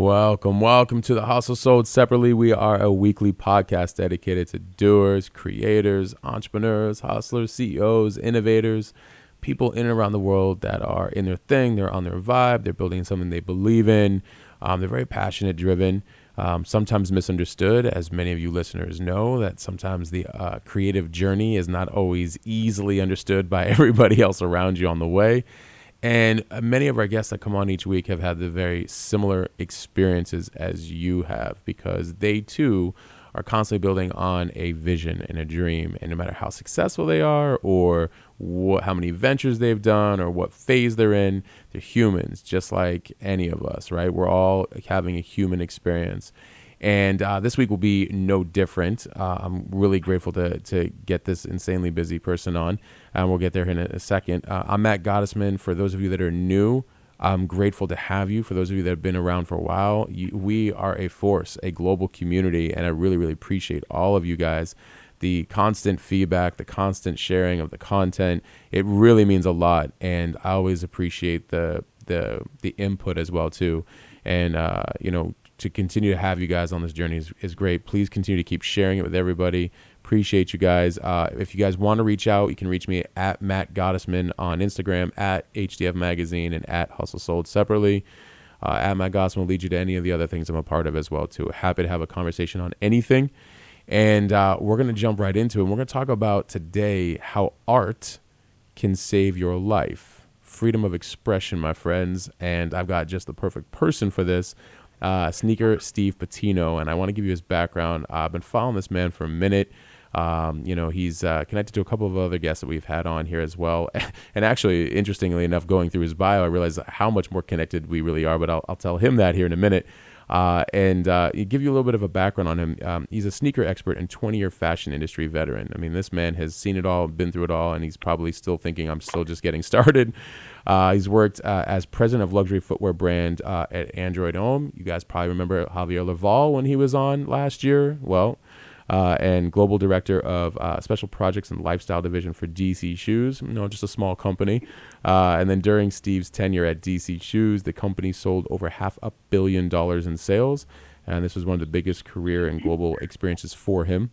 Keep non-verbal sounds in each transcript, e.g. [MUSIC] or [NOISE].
Welcome, welcome to the Hustle Sold Separately. We are a weekly podcast dedicated to doers, creators, entrepreneurs, hustlers, CEOs, innovators, people in and around the world that are in their thing, they're on their vibe, they're building something they believe in. Um, they're very passionate, driven, um, sometimes misunderstood, as many of you listeners know, that sometimes the uh, creative journey is not always easily understood by [LAUGHS] everybody else around you on the way. And uh, many of our guests that come on each week have had the very similar experiences as you have because they too are constantly building on a vision and a dream. And no matter how successful they are or what, how many ventures they've done or what phase they're in, they're humans just like any of us, right? We're all having a human experience. And uh, this week will be no different. Uh, I'm really grateful to, to get this insanely busy person on, and we'll get there in a, a second. Uh, I'm Matt Gottesman. For those of you that are new, I'm grateful to have you. For those of you that have been around for a while, you, we are a force, a global community, and I really, really appreciate all of you guys. The constant feedback, the constant sharing of the content, it really means a lot, and I always appreciate the the the input as well too. And uh, you know, to continue to have you guys on this journey is, is great. Please continue to keep sharing it with everybody. Appreciate you guys. Uh, if you guys want to reach out, you can reach me at Matt Gottesman on Instagram, at HDF Magazine, and at Hustle Sold separately. Uh, at Matt Gottesman will lead you to any of the other things I'm a part of as well too. Happy to have a conversation on anything. And uh, we're going to jump right into it. We're going to talk about today how art can save your life. Freedom of expression, my friends. And I've got just the perfect person for this uh, sneaker Steve Patino, and I want to give you his background. Uh, I've been following this man for a minute. Um, you know, he's uh, connected to a couple of other guests that we've had on here as well. [LAUGHS] and actually, interestingly enough, going through his bio, I realized how much more connected we really are. But I'll, I'll tell him that here in a minute. Uh, and uh, give you a little bit of a background on him. Um, he's a sneaker expert and 20 year fashion industry veteran. I mean, this man has seen it all, been through it all, and he's probably still thinking, I'm still just getting [LAUGHS] started. Uh, he's worked uh, as president of luxury footwear brand uh, at Android Homme. You guys probably remember Javier Laval when he was on last year. Well, uh, and global director of uh, special projects and lifestyle division for DC Shoes. You know, just a small company. Uh, and then during Steve's tenure at DC Shoes, the company sold over half a billion dollars in sales, and this was one of the biggest career and global experiences for him.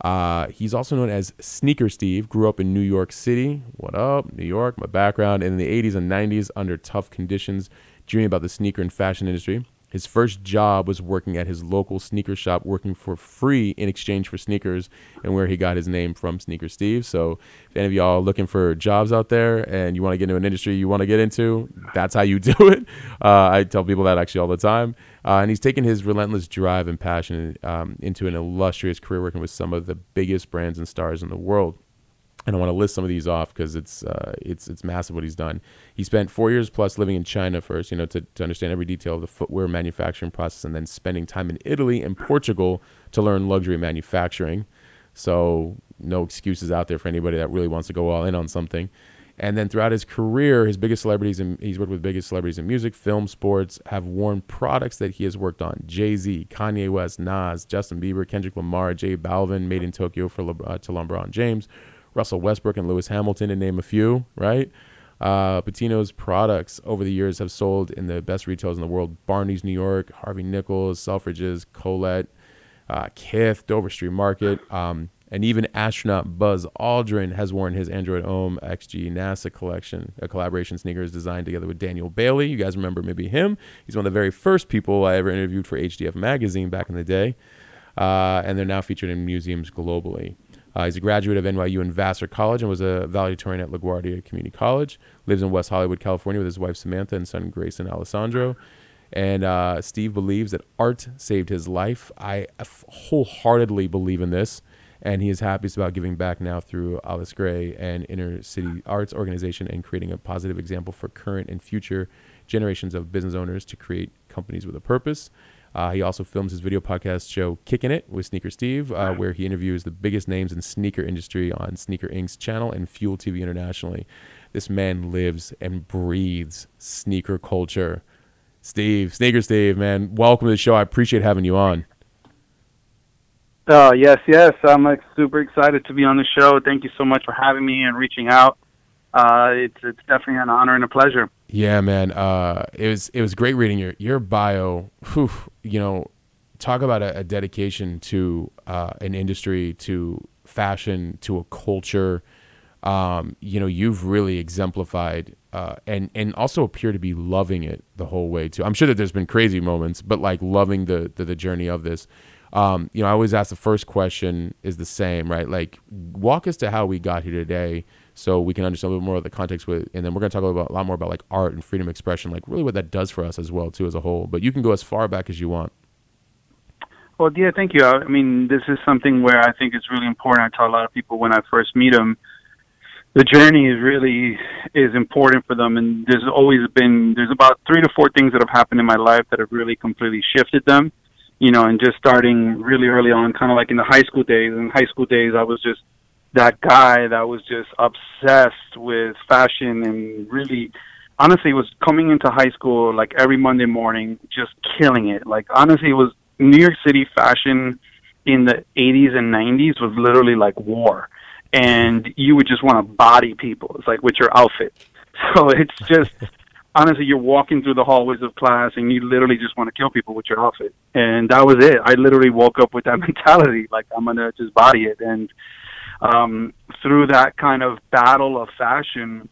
Uh, he's also known as Sneaker Steve. Grew up in New York City. What up, New York? My background in the 80s and 90s under tough conditions, dreaming about the sneaker and fashion industry. His first job was working at his local sneaker shop, working for free in exchange for sneakers, and where he got his name from, Sneaker Steve. So, if any of y'all looking for jobs out there and you want to get into an industry you want to get into, that's how you [LAUGHS] do it. Uh, I tell people that actually all the time. Uh, and he's taken his relentless drive and passion um, into an illustrious career working with some of the biggest brands and stars in the world and I want to list some of these off because it's uh, it's it's massive what he's done. He spent four years plus living in China first, you know, to, to understand every detail of the footwear manufacturing process, and then spending time in Italy and Portugal to learn luxury manufacturing. So no excuses out there for anybody that really wants to go all in on something. And then throughout his career, his biggest celebrities and he's worked with biggest celebrities in music, film, sports, have worn products that he has worked on. Jay Z, Kanye West, Nas, Justin Bieber, Kendrick Lamar, J Balvin, made in Tokyo for Le- uh, to LeBron James. Russell Westbrook and Lewis Hamilton, to name a few, right? Uh, Patino's products over the years have sold in the best retailers in the world Barney's New York, Harvey Nichols, Selfridges, Colette, uh, Kith, Dover Street Market, um, and even astronaut Buzz Aldrin has worn his Android Homme XG NASA collection, a collaboration sneakers designed together with Daniel Bailey. You guys remember maybe him? He's one of the very first people I ever interviewed for HDF Magazine back in the day. Uh, and they're now featured in museums globally. Uh, he's a graduate of NYU and Vassar College and was a valedictorian at LaGuardia Community College. Lives in West Hollywood, California, with his wife Samantha and son Grayson Alessandro. And uh, Steve believes that art saved his life. I f- wholeheartedly believe in this, and he is happiest about giving back now through Ales Grey and Inner City Arts Organization and creating a positive example for current and future generations of business owners to create companies with a purpose. Uh, he also films his video podcast show Kicking It with Sneaker Steve, uh, where he interviews the biggest names in sneaker industry on Sneaker Inc.'s channel and Fuel TV internationally. This man lives and breathes sneaker culture. Steve, Sneaker Steve, man, welcome to the show. I appreciate having you on. Oh yes, yes. I'm like super excited to be on the show. Thank you so much for having me and reaching out. Uh, it's it's definitely an honor and a pleasure. Yeah, man. Uh, it was it was great reading your your bio. Whew, you know, talk about a, a dedication to uh, an industry, to fashion, to a culture. Um, you know, you've really exemplified uh, and and also appear to be loving it the whole way too. I'm sure that there's been crazy moments, but like loving the the, the journey of this. Um, you know, I always ask the first question is the same, right? Like, walk us to how we got here today so we can understand a little more of the context with and then we're going to talk about a lot more about like art and freedom of expression like really what that does for us as well too as a whole. But you can go as far back as you want. Well yeah thank you. I mean this is something where i think it's really important. I tell a lot of people when i first meet them the journey is really is important for them. And there's always been there's about three to four things that have happened in my life that have really completely shifted them you know and just starting really early on kind of like in the high school days. In high school days i was just that guy that was just obsessed with fashion and really honestly was coming into high school like every Monday morning just killing it. Like honestly it was New York City fashion in the 80s and 90s was literally like war and you would just want to body people. It's like with your outfit. [LAUGHS] So it's just honestly you're walking through the hallways of class and you literally just want to kill people with your outfit. And that was it. I literally woke up with that [LAUGHS] mentality like I'm going to just body it and um, through that kind of battle of fashion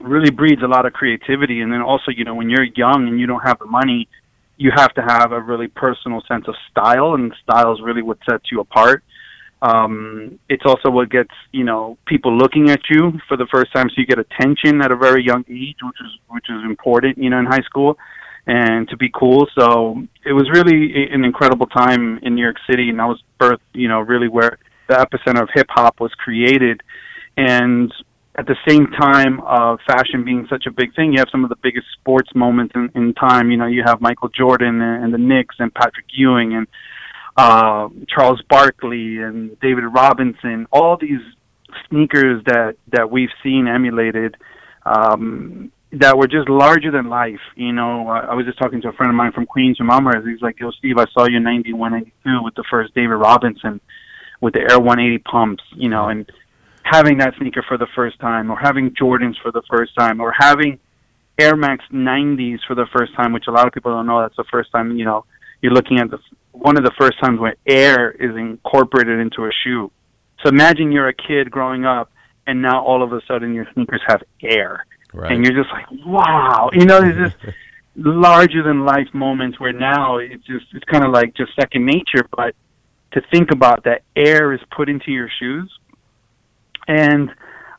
really breeds a lot of creativity. And then also, you know, when you're young and you don't have the money, you have to have a really personal sense of style, and style is really what sets you apart. Um, it's also what gets you know people looking at you for the first time, so you get attention at a very young age, which is which is important, you know, in high school, and to be cool. So it was really an incredible time in New York City, and that was birthed, you know, really where the epicenter of hip hop was created. And at the same time of fashion being such a big thing, you have some of the biggest sports moments in, in time. You know, you have Michael Jordan and, and the Knicks and Patrick Ewing and uh, Charles Barkley and David Robinson. All these sneakers that that we've seen emulated um, that were just larger than life. You know, I, I was just talking to a friend of mine from Queens, from Elmhurst. He's like, "Yo, Steve, I saw you in '91, '92 with the first David Robinson." With the Air 180 pumps, you know, and having that sneaker for the first time, or having Jordans for the first time, or having Air Max 90s for the first time, which a lot of people don't know. That's the first time, you know, you're looking at the one of the first times when air is incorporated into a shoe. So imagine you're a kid growing up, and now all of a sudden your sneakers have air, right. and you're just like, wow, you know, there's this [LAUGHS] larger than life moments where now it's just it's kind of like just second nature, but to think about that air is put into your shoes. And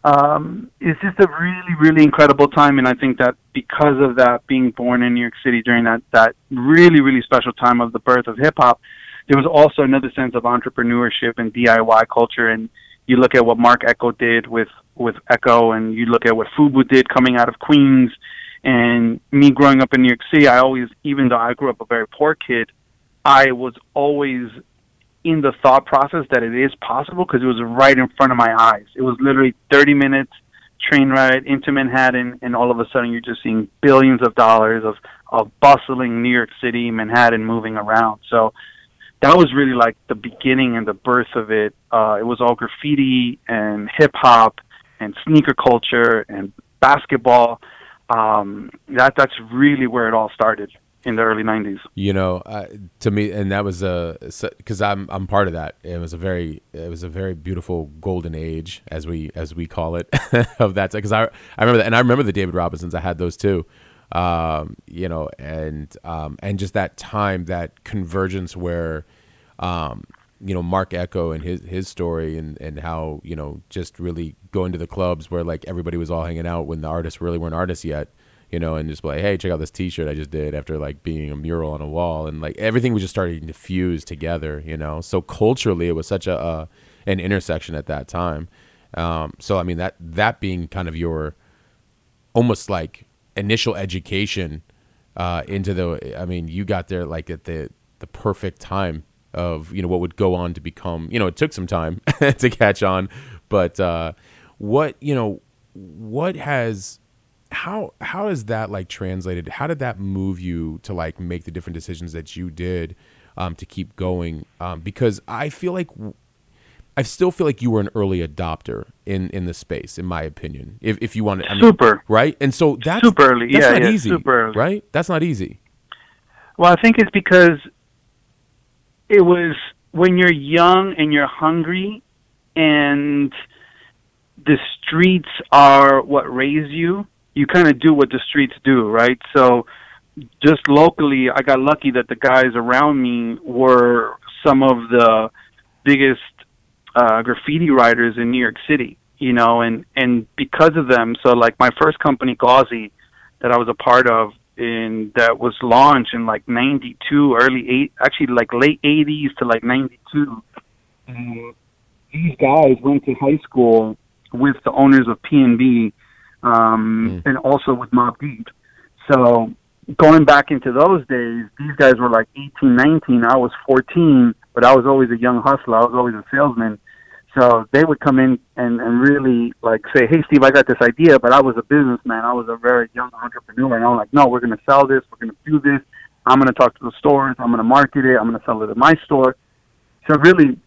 um, it's just a really, really incredible time. And I think that because of that, being born in New York City during that, that really, really special time of the birth of hip hop, there was also another sense of entrepreneurship and DIY culture. And you look at what Marc Ecko did with, with Ecko, and you look at what Fubu did coming out of Queens. And me growing up in New York City, I always, even though I grew up a very poor kid, I was always in the thought process that it is possible because it was right in front of my eyes. It was literally 30 minutes train ride into Manhattan, and all of a sudden you're just seeing billions of dollars of of bustling New York City, Manhattan moving around. So that was really like the beginning and the birth of it. Uh, it was all graffiti and hip hop and sneaker culture and basketball. Um, that that's really where it all started in the early 90s you know uh, to me and that was a because i'm i'm part of that. It was a very it was a very beautiful golden age as we as we call it [LAUGHS] of that because i i remember that and i remember the david robinsons. I had those too. Um, you know and um, and just that time that convergence where um, you know Marc Ecko and his his story and and how you know just really going to the clubs where like everybody was all hanging out when the artists really weren't artists yet you know, and just be like, hey, check out this T-shirt I just did after like being a mural on a wall, and like everything was just starting to fuse together, you know. So culturally, it was such a uh, an intersection at that time. Um, so I mean that that being kind of your almost like initial education uh, into the. I mean, you got there like at the the perfect time of you know what would go on to become. You know, it took some time [LAUGHS] to catch on, but uh, what you know, what has how how is that like translated? How did that move you to like make the different decisions that you did um, to keep going? Um, because I feel like I still feel like you were an early adopter in in the space, in my opinion. If if you want to, I mean, super right, and so that's super early, that's yeah, not yeah, easy, super early. right? That's not easy. Well, I think it's because it was when you're young and you're hungry, and the streets are what raise you. You kind of do what the streets do, right? So, just locally, I got lucky that the guys around me were some of the biggest uh, graffiti writers in New York City, you know, and and because of them, so like my first company, Gauzy, that I was a part of, in that was launched in like '92, early eight, actually like late '80s to like '92. Um, these guys went to high school with the owners of P and B, um, Mm. and also with Mobb Deep. So going back into those days, these guys were like 18, 19. I was 14, but I was always a young hustler. I was always a salesman. So they would come in and, and really like say, Hey Steve, I got this idea, but I was a businessman. I was a very young entrepreneur and I'm like, no, we're going to sell this. We're going to do this. I'm going to talk to the stores. I'm going to market it. I'm going to sell it at my store. So really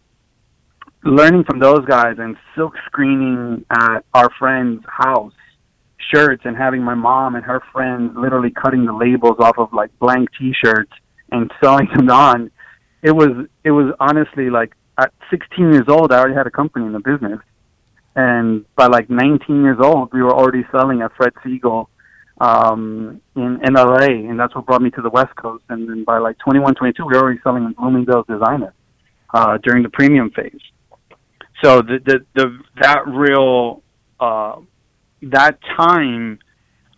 learning from those guys and silk screening at our friend's house shirts and having my mom and her friends literally cutting the labels off of like blank t-shirts and sewing them on. It was it was honestly like at 16 years old I already had a company in the business. And by like 19 years old we were already selling at Fred Segal um in in LA and that's what brought me to the West Coast. And then by like 21 22 we were already selling in Bloomingdale's designer uh during the premium phase. So the the, the that real uh that time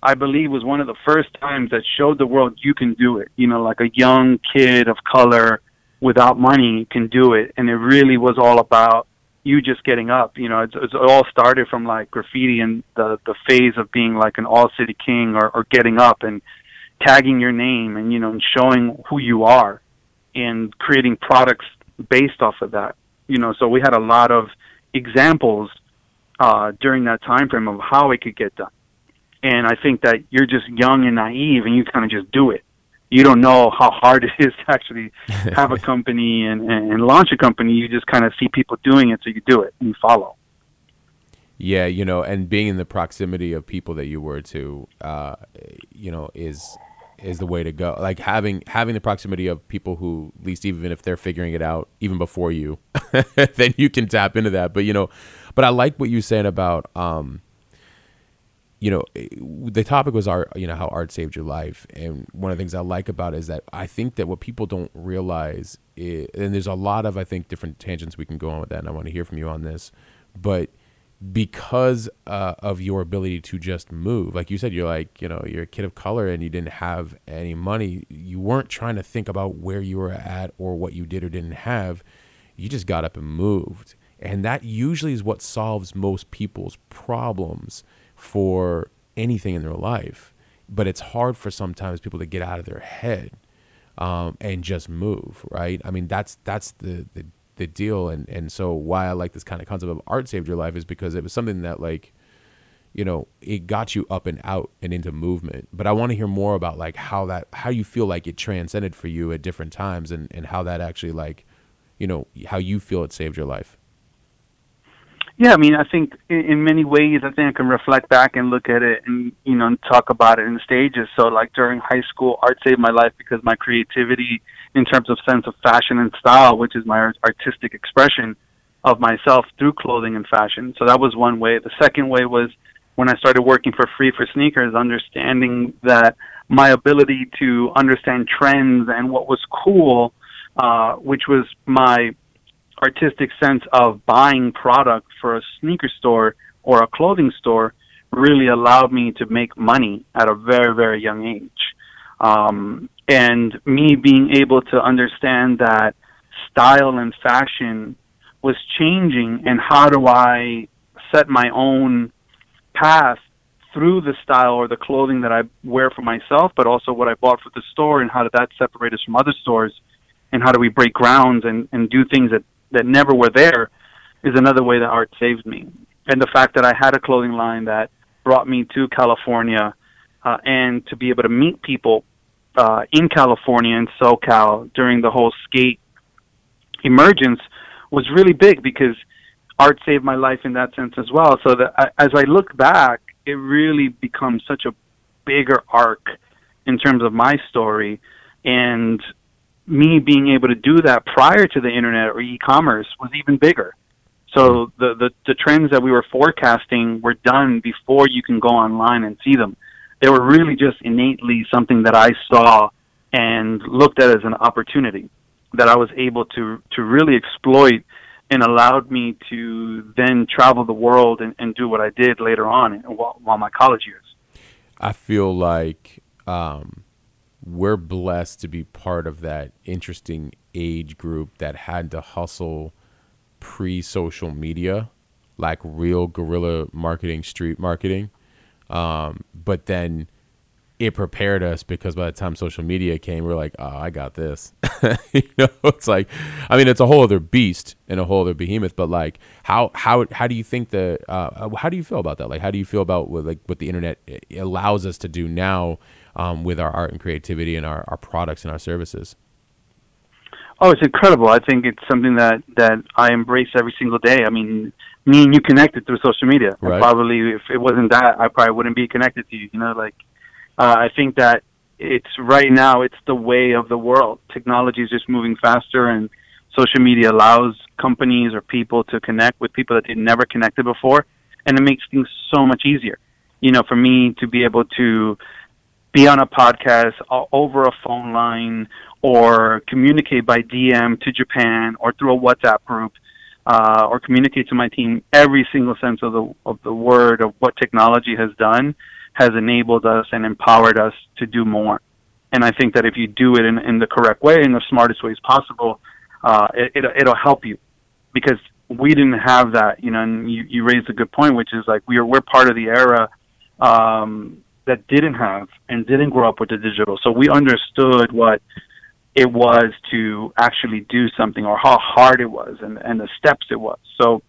I believe was one of the first times that showed the world you can do it. You know, like a young kid of color without money can do it, and it really was all about you just getting up. You know, it's, it's all started from like graffiti and the the phase of being like an all city king or, or getting up and tagging your name and you know and showing who you are and creating products based off of that. You know, so we had a lot of examples uh, during that time frame of how it could get done. And I think that you're just young and naive, and you kind of just do it. You don't know how hard [LAUGHS] it is to actually have a [LAUGHS] company and, and, and launch a company. You just kind of see people doing it, so you do it and you follow. Yeah, you know, and being in the proximity of people that you were to, uh, you know, is is the way to go. Like having having the proximity of people who, at least even if they're figuring it out even before you, [LAUGHS] then you can tap into that. But you know, but I like what you said about, um, you know, the topic was art. You know how art saved your life, and one of the things I like about it is that I think that what people don't realize, is, and there's a lot of I think different tangents we can go on with that, and I want to hear from you on this, but because uh, of your ability to just move. Like you said, you're like, you know, you're a kid of color and you didn't have any money. You weren't trying to think about where you were at or what you did or didn't have. You just got up and moved. And that usually is what solves most people's problems for anything in their life. But it's hard for sometimes people to get out of their head um, and just move, right? I mean, that's that's the, the the deal and and so why I like this kind of concept of art saved your life is because it was something that like you know it got you up and out and into movement but I want to hear more about like how that how you feel like it transcended for you at different times and and how that actually like you know how you feel it saved your life Yeah, I mean, I think in, in many ways, I think I can reflect back and look at it and you know and talk about it in stages. So, like during high school, art saved my life because my creativity, in terms of sense of fashion and style, which is my artistic expression of myself through clothing and fashion. So that was one way. The second way was when I started working for Free for Sneakers, understanding that my ability to understand trends and what was cool, uh, which was my artistic sense of buying product for a sneaker store or a clothing store really allowed me to make money at a very very young age. Um, and me being able to understand that style and fashion was changing and how do i set my own path through the style or the clothing that I wear for myself, but also what I bought for the store and how did that separate us from other stores and how do we break grounds and, and do things that, that never were there is another way that art saved me. And the fact that I had a clothing line that brought me to California uh, and to be able to meet people uh, in California and SoCal during the whole skate emergence was really big because art saved my life in that sense as well. So that I, as I look back, it really becomes such a bigger arc in terms of my story and me being able to do that prior to the internet or e-commerce was even bigger. So the, the, the trends that we were forecasting were done before you can go online and see them. They were really just innately something that I saw and looked at as an opportunity that I was able to to really exploit and allowed me to then travel the world and, and do what I did later on while, while my college years. I feel like um, we're blessed to be part of that interesting age group that had to hustle pre social media, like real guerrilla marketing, street marketing. Um, but then it prepared us because by the time social media came, we are like, oh, I got this. [LAUGHS] you know, it's like, I mean, it's a whole other beast and a whole other behemoth. But like, how how how do you think the uh, how do you feel about that? Like, how do you feel about what, like what the internet allows us to do now um, with our art and creativity and our, our products and our services? Oh, it's incredible. I think it's something that that I embrace every single day. I mean, me and you connected through social media. Right. Probably, if it wasn't that, I probably wouldn't be connected to you. You know, like uh, I think that it's right now it's the way of the world. Technology is just moving faster, and social media allows companies or people to connect with people that they never connected before, and it makes things so much easier. You know, for me to be able to be on a podcast over a phone line or communicate by DM to Japan or through a WhatsApp group uh, or communicate to my team every single sense of the of the word of what technology has done has enabled us and empowered us to do more. And I think that if you do it in, in the correct way, in the smartest ways possible, uh, it, it, it'll help you because we didn't have that, you know, and you, you raised a good point, which is like we are, we're part of the era, um, that didn't have and didn't grow up with the digital. So we understood what it was to actually do something or how hard it was and, and the steps it was. So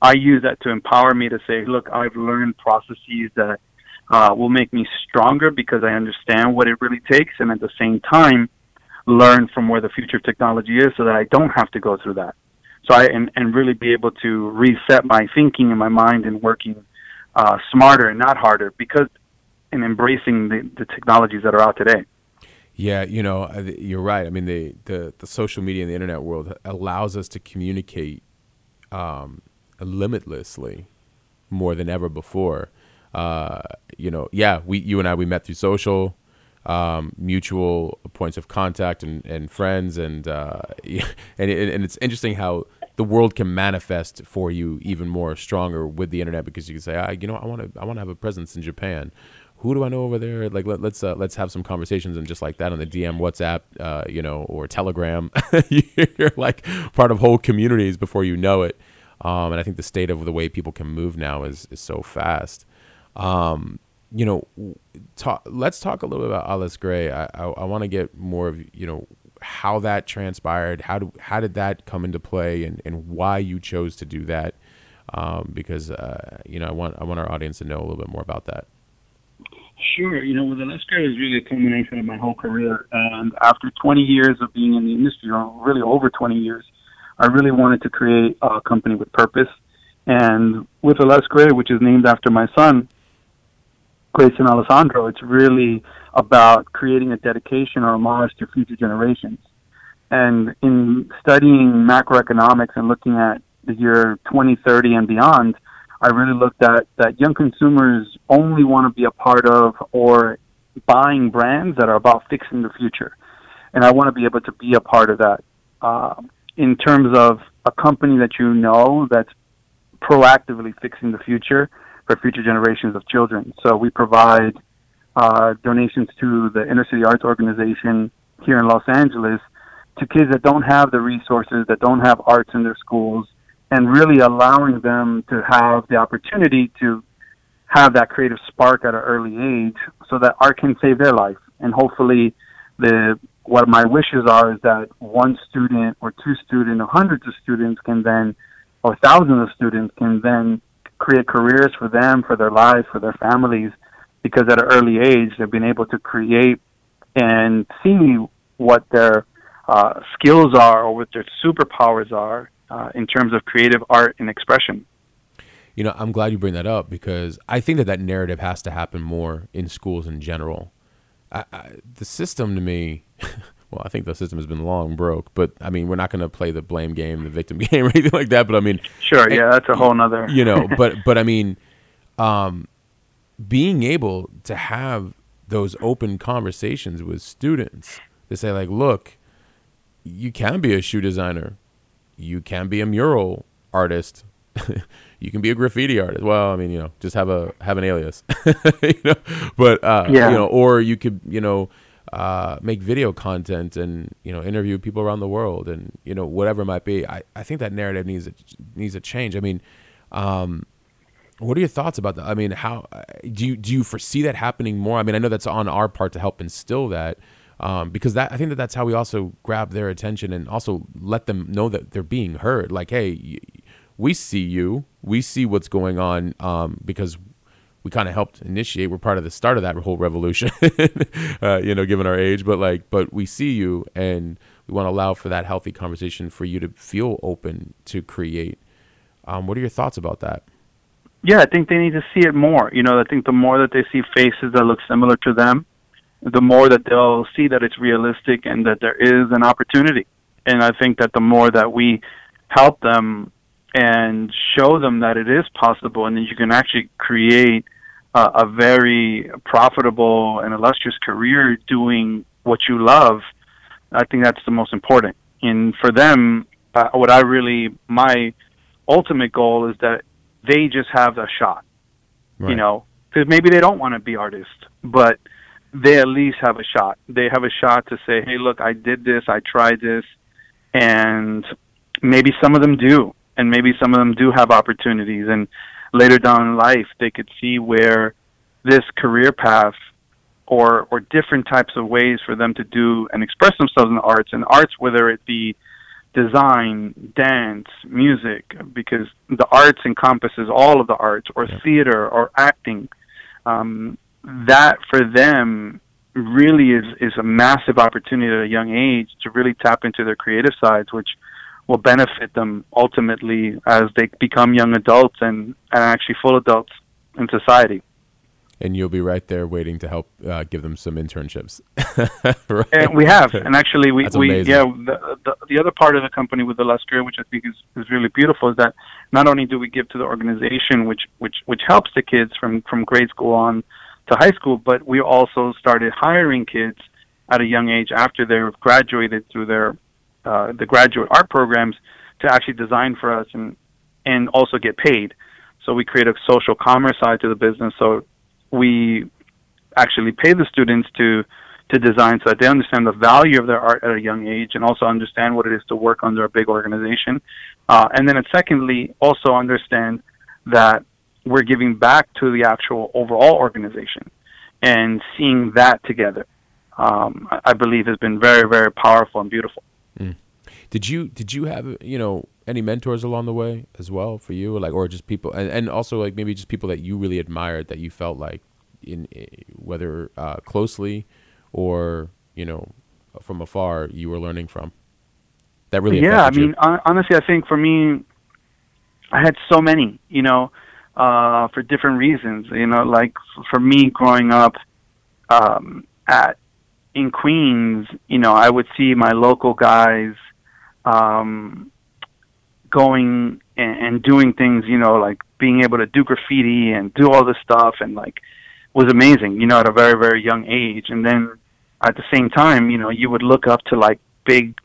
I use that to empower me to say, look, I've learned processes that uh, will make me stronger because I understand what it really takes, and at the same time, learn from where the future of technology is, so that I don't have to go through that. So I and, and really be able to reset my thinking in my mind and working uh, smarter and not harder because and embracing the, the technologies that are out today. Yeah, you know, you're right. I mean, the, the, the social media and the internet world allows us to communicate um, limitlessly more than ever before uh, you know, yeah, we, you and I, we met through social, um, mutual points of contact and, and friends. And, uh, [LAUGHS] and, and it's interesting how the world can manifest for you even more stronger with the internet because you can say, ah, you know, I want to, I want to have a presence in Japan. Who do I know over there? Like, let, us uh, let's have some conversations and just like that on the DM, WhatsApp, uh, you know, or Telegram. [LAUGHS] You're like part of whole communities before you know it. Um, and I think the state of the way people can move now is is so fast. Um, you know, talk, let's talk a little bit about Ales Grey. I, I, I want to get more of, you know, how that transpired. How, do, how did that come into play and, and why you chose to do that? Um, because, uh, you know, I want, I want our audience to know a little bit more about that. Sure. You know, with Ales Grey is really a culmination of my whole career. And after 20 years of being in the industry, or really over 20 years, I really wanted to create a company with purpose. And with Ales Grey, which is named after my son, Grayson Alessandro, it's really about creating a dedication or homage to future generations. And in studying macroeconomics and looking at the year 2030 and beyond, I really looked at that young consumers only want to be a part of or buying brands that are about fixing the future. And I want to be able to be a part of that. Uh, in terms of a company that you know that's proactively fixing the future, for future generations of children. So we provide uh, donations to the Inner City Arts Organization here in Los Angeles to kids that don't have the resources, that don't have arts in their schools, and really allowing them to have the opportunity to have that creative spark at an early age so that art can save their life. And hopefully, the what my wishes are is that one student or two students or hundreds of students can then, or thousands of students can then create careers for them, for their lives, for their families, because at an early age they've been able to create and see what their uh, skills are or what their superpowers are uh, in terms of creative art and expression. You know, I'm glad you bring that up because I think that that narrative has to happen more in schools in general. I, I, the system to me, [LAUGHS] well, I think the system has been long broke, but I mean, we're not going to play the blame game, the victim [LAUGHS] game, or anything like that. But I mean, sure, yeah, that's a whole nother. you know, [LAUGHS] but but I mean, um, being able to have those open conversations with students to say like, look, you can be a shoe designer, you can be a mural artist. [LAUGHS] you can be a graffiti artist. Well, I mean, you know, just have a have an alias, [LAUGHS] you know. But uh, yeah. you know, or you could, you know, uh, make video content and you know interview people around the world and you know whatever it might be. I, I think that narrative needs a, needs a change. I mean, um, what are your thoughts about that? I mean, how do you do you foresee that happening more? I mean, I know that's on our part to help instill that. Um, because that I think that that's how we also grab their attention and also let them know that they're being heard. Like, hey, we see you, we see what's going on um, because we kind of helped initiate. We're part of the start of that whole revolution, [LAUGHS] uh, you know, given our age. But like, but we see you, and we want to allow for that healthy conversation for you to feel open to create. Um, what are your thoughts about that? Yeah, I think they need to see it more. You know, I think the more that they see faces that look similar to them, the more that they'll see that it's realistic and that there is an opportunity. And I think that the more that we help them and show them that it is possible and that you can actually create uh, a very profitable and illustrious career doing what you love, I think that's the most important. And for them, uh, what I really, my ultimate goal is that they just have a shot, right. you know, because maybe they don't want to be artists, but they at least have a shot. They have a shot to say, hey, look, I did this, I tried this, and maybe some of them do and maybe some of them do have opportunities and later down in life they could see where this career path or or different types of ways for them to do and express themselves in the arts and arts whether it be design dance music because the arts encompasses all of the arts or yeah. theater or acting um, that for them really is is a massive opportunity at a young age to really tap into their creative sides which will benefit them ultimately as they become young adults and, and actually full adults in society. And you'll be right there waiting to help uh, give them some internships. [LAUGHS] right? And we have, and actually, we, we yeah, the, the, the other part of the company with the Lusker, which I think is, is really beautiful, is that not only do we give to the organization, which which which helps the kids from from grade school on to high school, but we also started hiring kids at a young age after they've graduated through their uh, the graduate art programs to actually design for us and and also get paid. So we create a social commerce side to the business. So we actually pay the students to to design so that they understand the value of their art at a young age and also understand what it is to work under a big organization. Uh, and then, secondly, also understand that we're giving back to the actual overall organization and seeing that together. Um, I believe has been very, very powerful and beautiful. Mm. Did you did you have you know any mentors along the way as well for you, like or just people, and, and also like maybe just people that you really admired that you felt like in, in whether uh, closely or you know from afar you were learning from that really yeah i mean honestly i think for me i had so many you know uh for different reasons you know like for me growing up um at in Queens, you know, I would see my local guys um, going and, and doing things, you know, like being able to do graffiti and do all this stuff, and like was amazing, you know, at a very very young age. And then at the same time, you know, you would look up to like big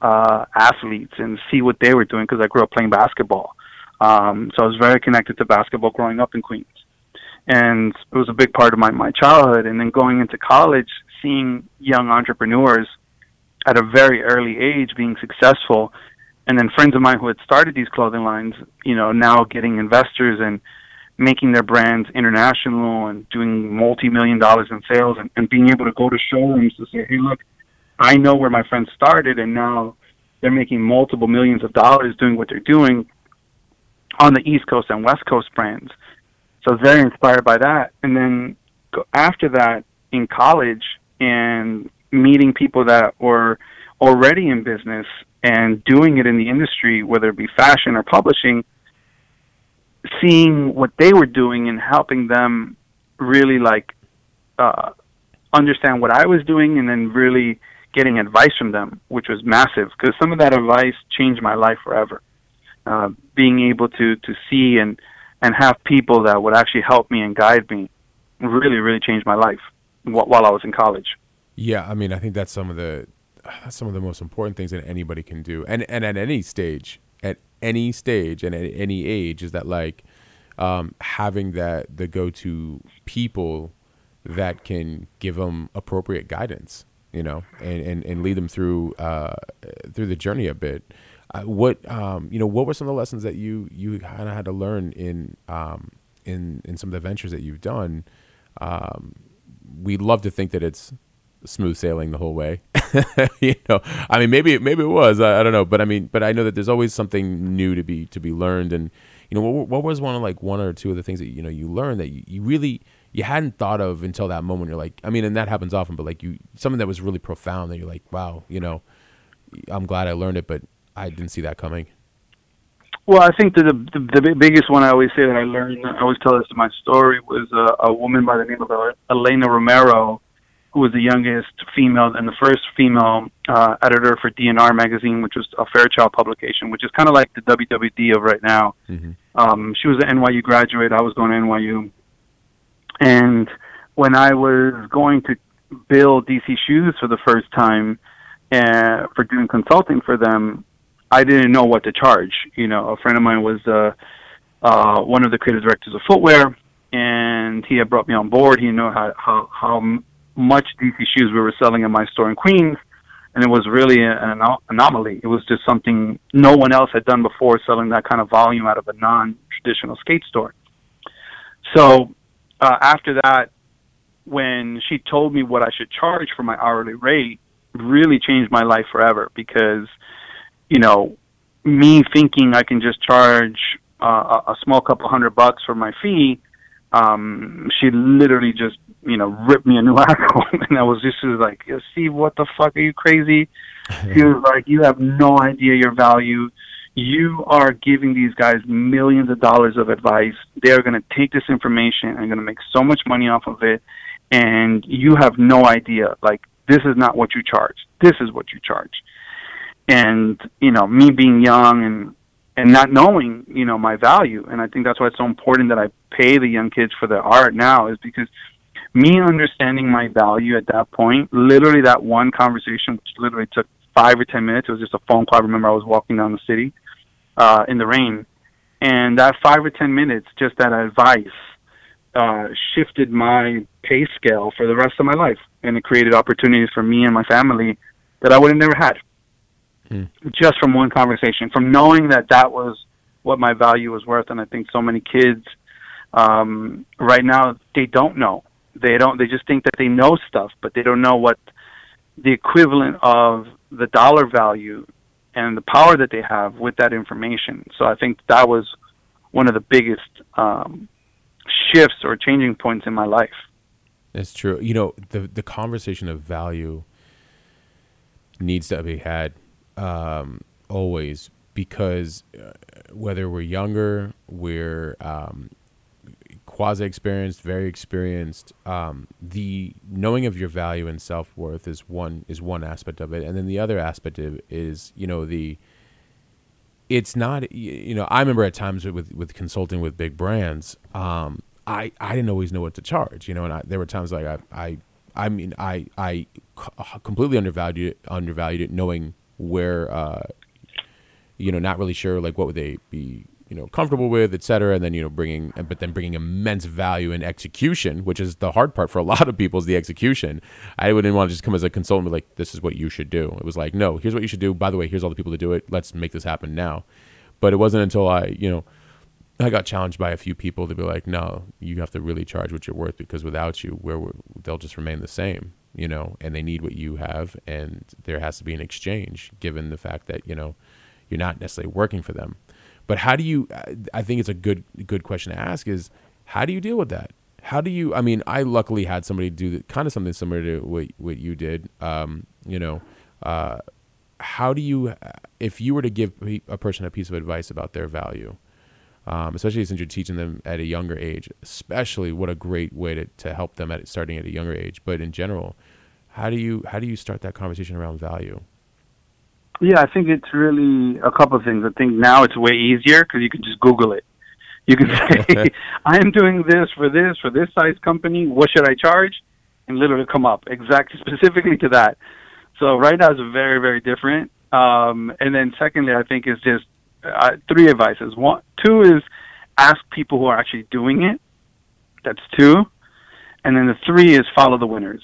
uh, athletes and see what they were doing because I grew up playing basketball. Um, so I was very connected to basketball growing up in Queens. And it was a big part of my my childhood. And then going into college, seeing young entrepreneurs at a very early age being successful, and then friends of mine who had started these clothing lines, you know, now getting investors and making their brands international and doing multi-million dollars in sales and, and being able to go to showrooms to say, hey, look, I know where my friends started and now they're making multiple millions of dollars doing what they're doing on the East Coast and West Coast brands. So very inspired by that. And then after that, in college and meeting people that were already in business and doing it in the industry, whether it be fashion or publishing, seeing what they were doing and helping them really like uh, understand what I was doing and then really getting advice from them, which was massive because some of that advice changed my life forever. Uh, being able to to see and and have people that would actually help me and guide me really really changed my life while I was in college. Yeah, I mean, I think that's some of the that's some of the most important things that anybody can do, and and at any stage, at any stage, and at any age, is that like um, having that the go to people that can give them appropriate guidance, you know, and and, and lead them through uh, through the journey a bit. Uh, what um, you know, what were some of the lessons that you you kind of had to learn in um, in in some of the ventures that you've done? Um, we love to think that it's smooth sailing the whole way. [LAUGHS] you know, I mean, maybe maybe it was. I, I, don't know, but I mean, but I know that there's always something new to be to be learned. And you know, what, what was one of like one or two of the things that you know you learned that you, you really you hadn't thought of until that moment. You're like, I mean, and that happens often, but like you something that was really profound that you're like, wow, you know, I'm glad I learned it, but I didn't see that coming. Well, I think the, the the biggest one I always say that I learned, I always tell this in my story, was a, a woman by the name of Elena Romero, who was the youngest female and the first female uh, editor for DNR magazine, which was a Fairchild publication, which is kind of like the WWD of right now. Mm-hmm. Um, she was an NYU graduate. I was going to NYU, and when I was going to build DC Shoes for the first time uh, for doing consulting for them, I didn't know what to charge. You know, a friend of mine was uh, uh, one of the creative directors of footwear, and he had brought me on board. He knew how how how much DC shoes we were selling in my store in Queens, and it was really an anomaly. It was just something no one else had done before, selling that kind of volume out of a non-traditional skate store. So uh, after that, when she told me what I should charge for my hourly rate, really changed my life forever because you know, me thinking I can just charge uh, a small couple hundred bucks for my fee, um, she literally just, you know, ripped me a new [LAUGHS] asshole. and I was just was like, see, what the fuck? Are you crazy? [LAUGHS] she was like, you have no idea your value. You are giving these guys millions of dollars of advice. They are going to take this information and going to make so much money off of it. And you have no idea. Like, this is not what you charge. This is what you charge and you know me being young and and not knowing you know my value. And i think that's why it's so important that i pay the young kids for their art now is because me understanding my value at that point literally that one conversation which literally took five or ten minutes it was just a phone call. I remember i was walking down the city uh in the rain. And that five or ten minutes just that advice uh shifted my pay scale for the rest of my life. And it created opportunities for me and my family that i would have never had just from one conversation, from knowing that that was what my value was worth. And I think so many kids um, right now they don't know. They don't. They just think that they know stuff, but they don't know what the equivalent of the dollar value and the power that they have with that information. So I think that was one of the biggest um, shifts or changing points in my life. It's true. You know, the the conversation of value needs to be had um, always because uh, whether we're younger, we're um, quasi experienced, very experienced. Um, the knowing of your value and self worth is one is one aspect of it, and then the other aspect of is you know the. It's not you know I remember at times with with consulting with big brands, um, I I didn't always know what to charge, you know, and I, there were times like I I I mean I I completely undervalued it, undervalued it, knowing where uh, you know not really sure like what would they be you know comfortable with, et cetera, and then you know bringing but then bringing immense value in execution, which is the hard part for a [LAUGHS] lot of people is the execution. I wouldn't want to just come as a consultant like this is what you should do. It was like no, here's what you should do. By the way, here's all the people to do it. Let's make this happen now. But it wasn't until I you know I got challenged by a few people to be like, no, you have to really charge what you're worth because without you, where they'll just remain the same, you know, and they need what you have, and there has to be an exchange given the fact that you know you're not necessarily working for them. But how do you? I think it's a good good question to ask is how do you deal with that? How do you? I mean, I luckily had somebody do the, kind of something similar to what what you did. Um, you know, uh, how do you? If you were to give a person a piece of advice about their value, um, especially since you're teaching them at a younger age, especially what a great way to, to help them at starting at a younger age. But in general, how do you how do you start that conversation around value? Yeah, I think it's really a couple of things. I think now it's way easier because you can just Google it. You can say, [LAUGHS] [LAUGHS] "I am doing this for this for this size company. What should I charge?" And literally come up exactly [LAUGHS] specifically to that. So right now it's very very different. Um, and then secondly, I think is just uh, three advices. One, two is ask people who are actually doing it. That's two, and then the three is follow the winners,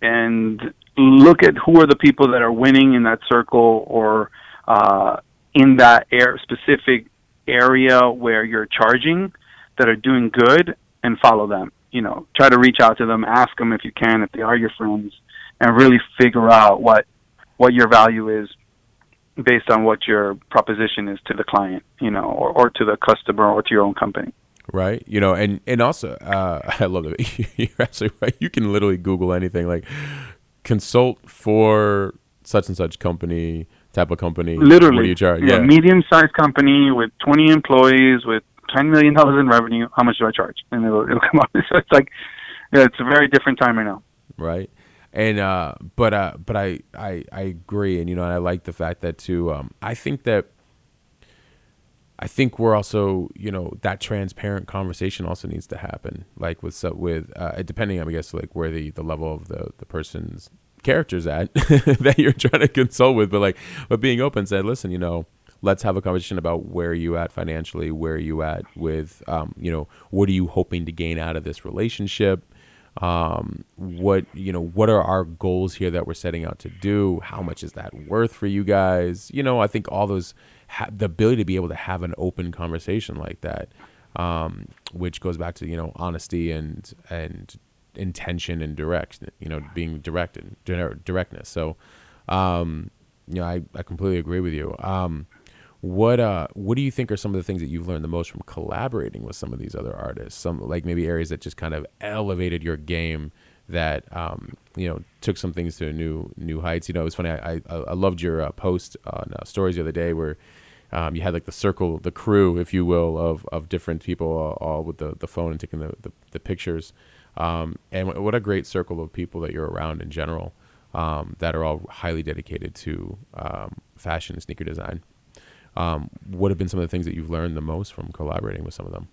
and look at who are the people that are winning in that circle or uh, in that air specific area where you're charging that are doing good, and follow them. You know, try to reach out to them, ask them if you can, if they are your friends, and really figure out what what your value is based on what your proposition is to the client, you know, or, or to the customer or to your own company. Right. You know, and, and also, uh, [LAUGHS] I love it. [LAUGHS] You're absolutely right. You can literally Google anything like consult for such and such company, type of company. Literally. What do you charge? Yeah. Medium sized company with 20 employees with $10 million in revenue. How much do I charge? And it'll, it'll come up. [LAUGHS] So it's like, yeah, it's a very different time right now. Right and uh, but uh, but I, I I agree, and you know, I like the fact that too. Um, I think that I think we're also you know that transparent conversation also needs to happen, like with with uh, depending on I guess like where the the level of the the person's characters at [LAUGHS] that you're trying to consult with, but like but being open said, listen, you know. Let's have a conversation about where you at financially, where you at with, um, you know, what are you hoping to gain out of this relationship? Um, what you know what are our goals here that we're setting out to do? How much is that worth for you guys? You know i think all those ha- the ability to be able to have an open conversation like that um, which goes back to you know honesty and and intention and direct you know being direct and directness. So um, you know I, I completely agree with you. Um, what uh what do you think are some of the things that you've learned the most from collaborating with some of these other artists? Some like maybe areas that just kind of elevated your game that um, you know took some things to new new heights. You know, it was funny. I I, I loved your uh, post on uh, stories the other day where um, you had like the circle, the crew, if you will, of of different people all, all with the the phone and taking the the, the pictures. Um, and what a great circle of people that you're around in general um, that are all highly dedicated to um, fashion and sneaker design um, what have been some of the things that you've learned the most from collaborating with some of them?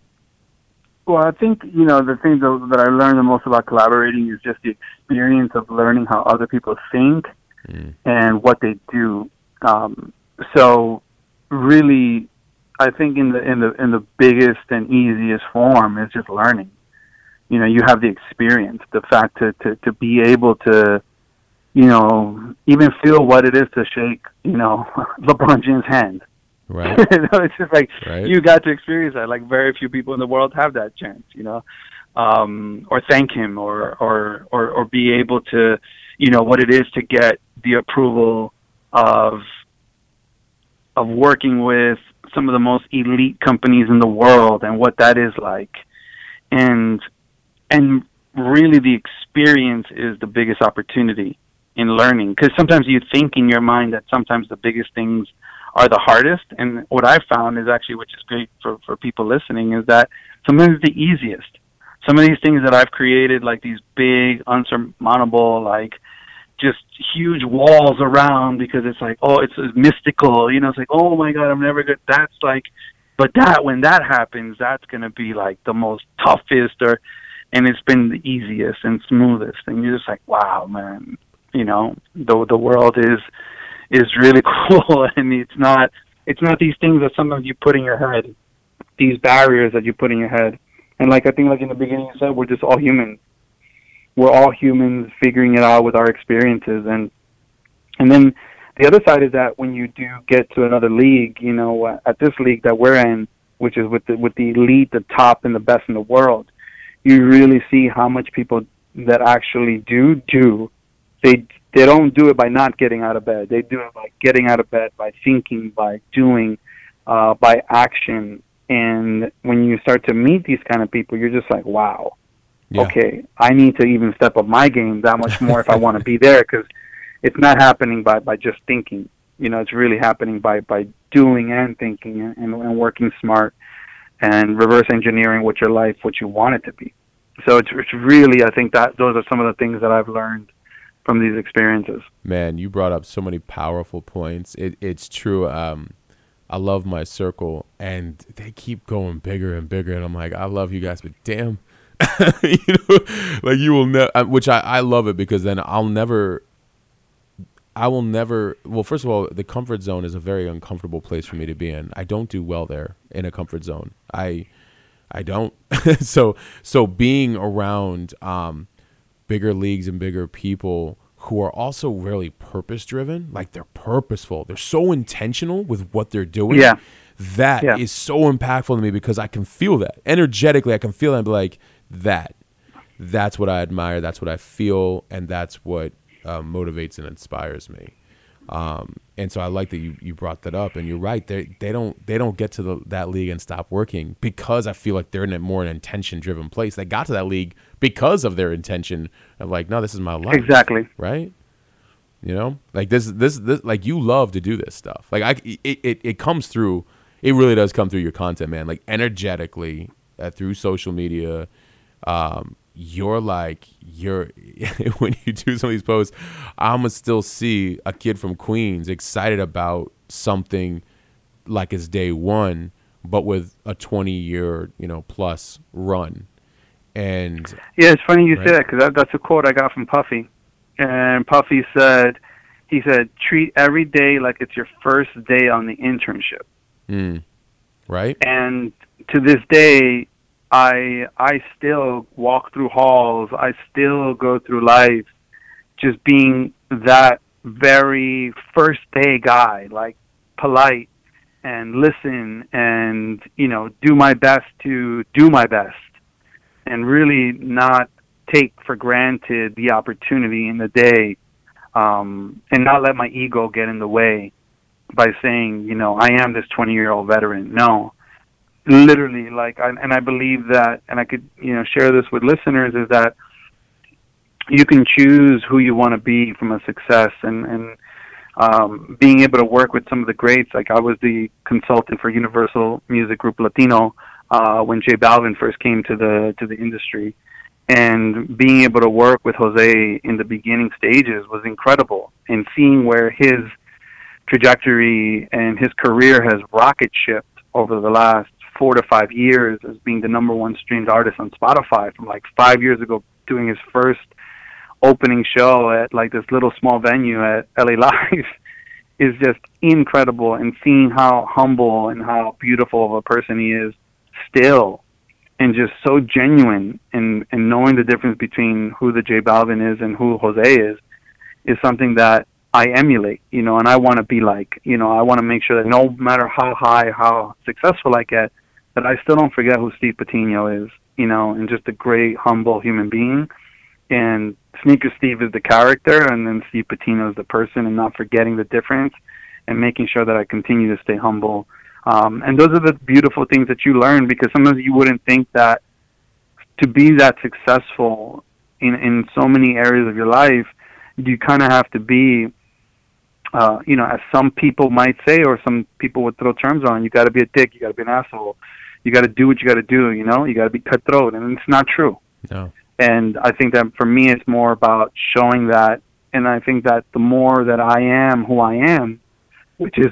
Well, I think you know the thing that, that I learned the most about collaborating is just the experience of learning how other people think mm. and what they do. Um, so, really, I think in the in the in the biggest and easiest form is just learning. You know, you have the experience, the fact to to to be able to, you know, even feel what it is to shake, you know, [LAUGHS] LeBron James' hand Right. [LAUGHS] it's just like right. you got to experience that. Like very few people in the world have that chance, you know, um, or thank him, or or or or be able to, you know, what it is to get the approval of of working with some of the most elite companies in the world and what that is like, and and really the experience is the biggest opportunity in learning because sometimes you think in your mind that sometimes the biggest things are the hardest. And what I've found is actually, which is great for, for people listening, is that sometimes the easiest. Some of these things that I've created, like these big, unsurmountable, like just huge walls around because it's like, oh, it's, it's mystical. You know, it's like, oh my God, I'm never good. That's like, but that, when that happens, that's going to be like the most toughest or, and it's been the easiest and smoothest. And you're just like, wow, man, you know, the, the world is, is really [LAUGHS] cool and it's not it's not these things that sometimes you put in your head these barriers that you put in your head. And like i think like in the beginning you said we're just all humans we're all humans figuring it out with our experiences and and then the other side is that when you do get to another league you know at this league that we're in which is with the with the elite, the top, and the best in the world, you really see how much people that actually do do they they don't do it by not getting out of bed. They do it by getting out of bed, by thinking, by doing, uh, by action. And when you start to meet these kind of people, you're just like, wow, Yeah. okay, I need to even step up my game that much more if I want to be there because it's not happening by by just thinking. You know, it's really happening by by doing and thinking and, and, and working smart and reverse engineering what your life, what you want it to be. So it's it's really, I think that those are some of the things that I've learned from these experiences. Man, you brought up so many powerful points. It, it's true. Um, I love my circle, and they keep going bigger and bigger. And I'm like, I love you guys, but damn, [LAUGHS] you know, like you will never. Which I I love it because then I'll never. I will never. Well, first of all, the comfort zone is a very uncomfortable place for me to be in. I don't do well there in a comfort zone. I, I don't. [LAUGHS] so so being around um, bigger leagues and bigger people who are also really purpose driven, like they're purposeful. They're so intentional with what they're doing. Yeah. That is Yeah. so impactful to me because I can feel that energetically. I can feel that and be like that. That's what I admire. That's what I feel, and that's what uh, motivates and inspires me. Um, and so I like that you, you brought that up, and you're right. They they don't they don't get to the, that league and stop working because I feel like they're in a more an intention driven place. They got to that league because of their intention of like, no, this is my life, Exactly. right? You know, like this this this like you love to do this stuff. Like I it it, it comes through. It really does come through your content, man. Like energetically uh, through social media. Um, you're like you're [LAUGHS] when you do some of these posts, I'ma still see a kid from Queens excited about something like it's day one, but with a 20 year you know plus run, and Yeah, it's funny you Right. say that because that, that's a quote I got from Puffy, and Puffy said, he said, treat every day like it's your first day on the internship. mm, right, and to this day i i still walk through halls. I still go through life just being that very first day guy like polite and listen and you know do my best to do my best and really not take for granted the opportunity in the day um and not let my ego get in the way by saying, you know, I am this 20 year old veteran. No, literally, like, I, and I believe that, and I could, you know, share this with listeners is that you can choose who you want to be from a success and, and, um, being able to work with some of the greats, like I was the consultant for Universal Music Group Latino, uh, when J Balvin first came to the, to the industry. And being able to work with Jose in the beginning stages was incredible. And seeing where his, trajectory and his career has rocket shipped over the last four to five years as being the number one streamed artist on Spotify from like five years ago doing his first opening show at like this little small venue at LA [LAUGHS] Live is just incredible and seeing how humble and how beautiful of a person he is still and just so genuine and and knowing the difference between who the J Balvin is and who Jose is is something that I emulate, you know, and I want to be like, you know, I want to make sure that no matter how high, how successful I get, that I still don't forget who Steve Patino is, you know, and just a great, humble human being. And Sneaker Steve is the character, and then Steve Patino is the person, and not forgetting the difference, and making sure that I continue to stay humble. Um, and those are the beautiful things that you learn because sometimes you wouldn't think that to be that successful in in so many areas of your life, you kind of have to be uh, you know, as some people might say, or some people would throw terms on, you got to be a dick, you got to be an asshole, you got to do what you got to do, you know, you got to be cutthroat, and it's not true. no, And I think that for me, it's more about showing that, and I think that the more that I am who I am, which is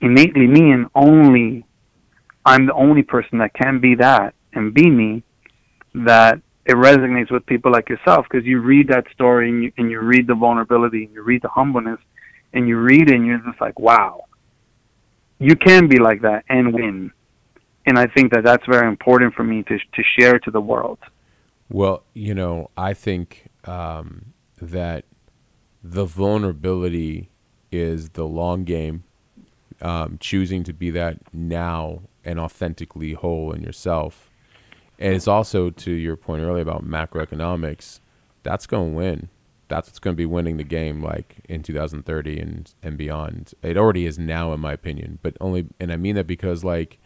innately me, and only I'm the only person that can be that and be me, that it resonates with people like yourself because you read that story and you, and you read the vulnerability and you read the humbleness and you read it and you're just like, wow, you can be like that and win. And I think that that's very important for me to to share to the world. Well, you know, I think um, that the vulnerability is the long game. Um, choosing to be that now and authentically whole in yourself. And it's also to your point earlier about macroeconomics, that's going to win. That's what's going to be winning the game like in 2030 and and beyond. It already is now in my opinion, but only and I mean that because like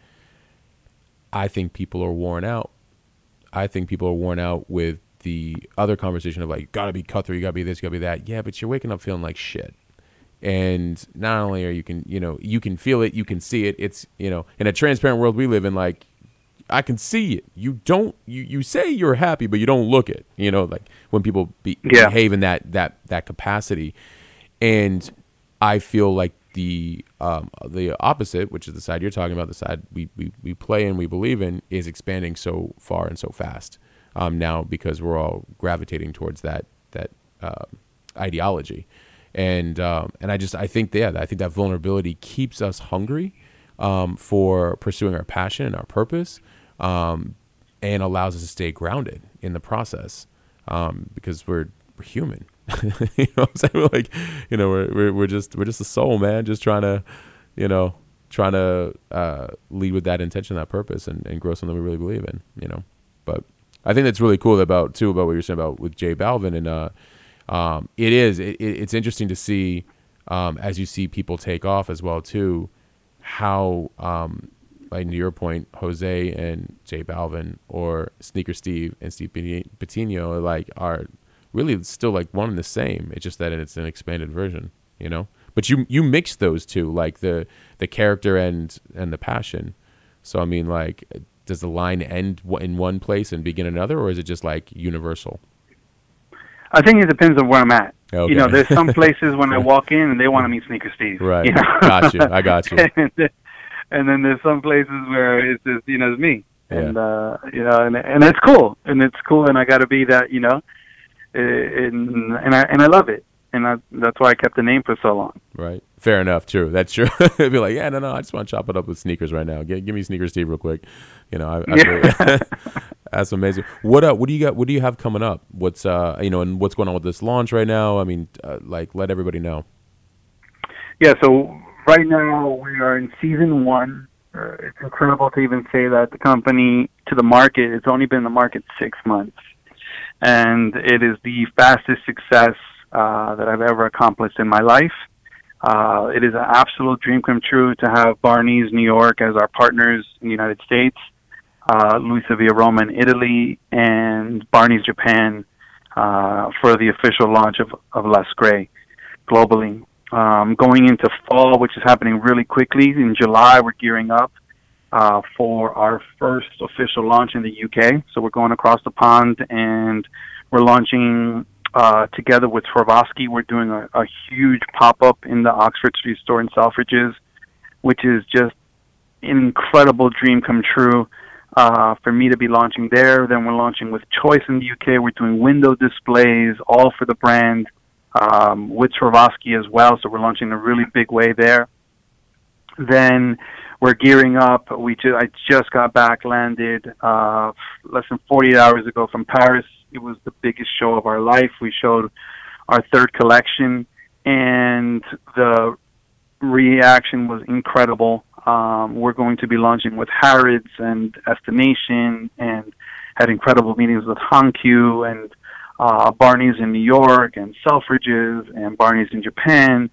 I think people are worn out. I think people are worn out with the other conversation of like, gotta be cutthroat, you gotta be this, you gotta be that. Yeah, but you're waking up feeling like shit. And not only are you can, you know, you can feel it, you can see it. It's, you know, in a transparent world we live in, like, I can see it. You don't, you, you say you're happy, but you don't look it. You know, like when people be, Yeah. behave in that that that capacity. And I feel like the um, the opposite, which is the side you're talking about, the side we, we, we play and we believe in, is expanding so far and so fast um, now because we're all gravitating towards that that uh, ideology, and um, and I just I think yeah I think that vulnerability keeps us hungry um, for pursuing our passion and our purpose, um, and allows us to stay grounded in the process um, because we're we're human. [LAUGHS] you know what I'm saying? Like, you know, we're, we're we're just we're just a soul, man, just trying to, you know, trying to uh, lead with that intention, that purpose, and, and grow something we really believe in. You know, but I think that's really cool about too about what you're saying about with J Balvin, and uh, um, it is it, it- it's interesting to see um, as you see people take off as well too, how um, like to your point, Jose and J Balvin or Sneaker Steve and Steve Pati- Patino like are really still like one and the same. It's just that it's an expanded version, you know. But you you mix those two, like the the character and and the passion. So I mean, like, does the line end in one place and begin another, or is it just like universal? I think it depends on where I'm at. Okay. You know, there's some places when I [LAUGHS] walk in and they want to meet Sneaker Steve. Right. You know? Got you. I got you. [LAUGHS] and, then, and then there's some places where it's just you know it's me, Yeah. and uh, you know, and and it's cool, and it's cool, and I got to be that, you know, and and I and I love it, and I, that's why I kept the name for so long. Right. Fair enough. True. That's true. [LAUGHS] Be like, yeah, no, no, I just want to chop it up with sneakers right now. Give, give me sneakers, Steve, real quick. You know, I, I Yeah. That's amazing. What uh, what do you got? What do you have coming up? What's uh, you know, and what's going on with this launch right now? I mean, uh, like, let everybody know. Yeah, so right now we are in season one. Uh, it's incredible to even say that the company to the market, it's only been in the market six months. And it is the fastest success uh, that I've ever accomplished in my life. Uh, it is an absolute dream come true to have Barney's New York as our partners in the United States, uh, Luisa Via Roma in Italy, and Barney's Japan uh, for the official launch of, of Ales Grey globally um, going into fall, which is happening really quickly. In July, we're gearing up uh, for our first official launch in the UK. So we're going across the pond and we're launching uh, together with Swarovski. We're doing a, a huge pop up in the Oxford Street store in Selfridges, which is just an incredible dream come true. Uh, for me to be launching there, then we're launching with Choice in the UK. We're doing window displays, all for the brand um, with Swarovski as well. So we're launching in a really big way there. Then we're gearing up. We ju- I just got back landed uh, less than 48 hours ago from Paris. It was the biggest show of our life. We showed our third collection, and the reaction was incredible. Um, we're going to be launching with Harrods and Estimation, and had incredible meetings with Hankyu and uh, Barney's in New York and Selfridges and Barney's in Japan.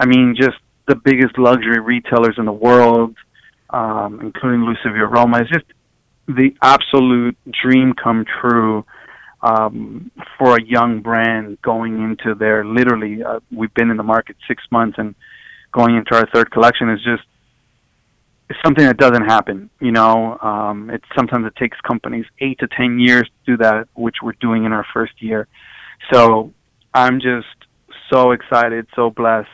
I mean, just the biggest luxury retailers in the world, um, including Luisa Via Roma. It's just the absolute dream come true um, for a young brand going into their literally. Uh, we've been in the market six months and going into our third collection is just it's something that doesn't happen. You know, um, it's sometimes it takes companies eight to ten years to do that, which we're doing in our first year. So I'm just so excited, so blessed,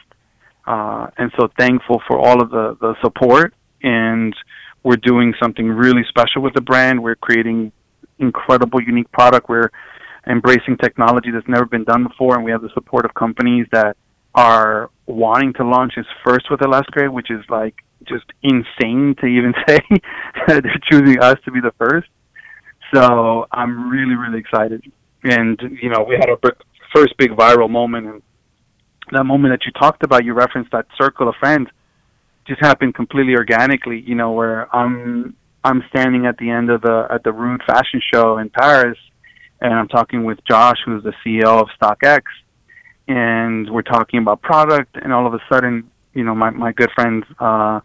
uh, and so thankful for all of the the support. And we're doing something really special with the brand. We're creating incredible, unique product. We're embracing technology that's never been done before, and we have the support of companies that are wanting to launch this first with Elastre, which is like just insane to even [LAUGHS] say that they're choosing us to be the first. So I'm really, really excited. And you know, we had our first big viral moment, and that moment that you talked about, you referenced that circle of friends. just happened completely organically. You know, where I'm I'm standing at the end of the at the Rhude Fashion Show in Paris, and I'm talking with Josh, who's the CEO of StockX, and we're talking about product, and all of a sudden, you know, my my good friends uh,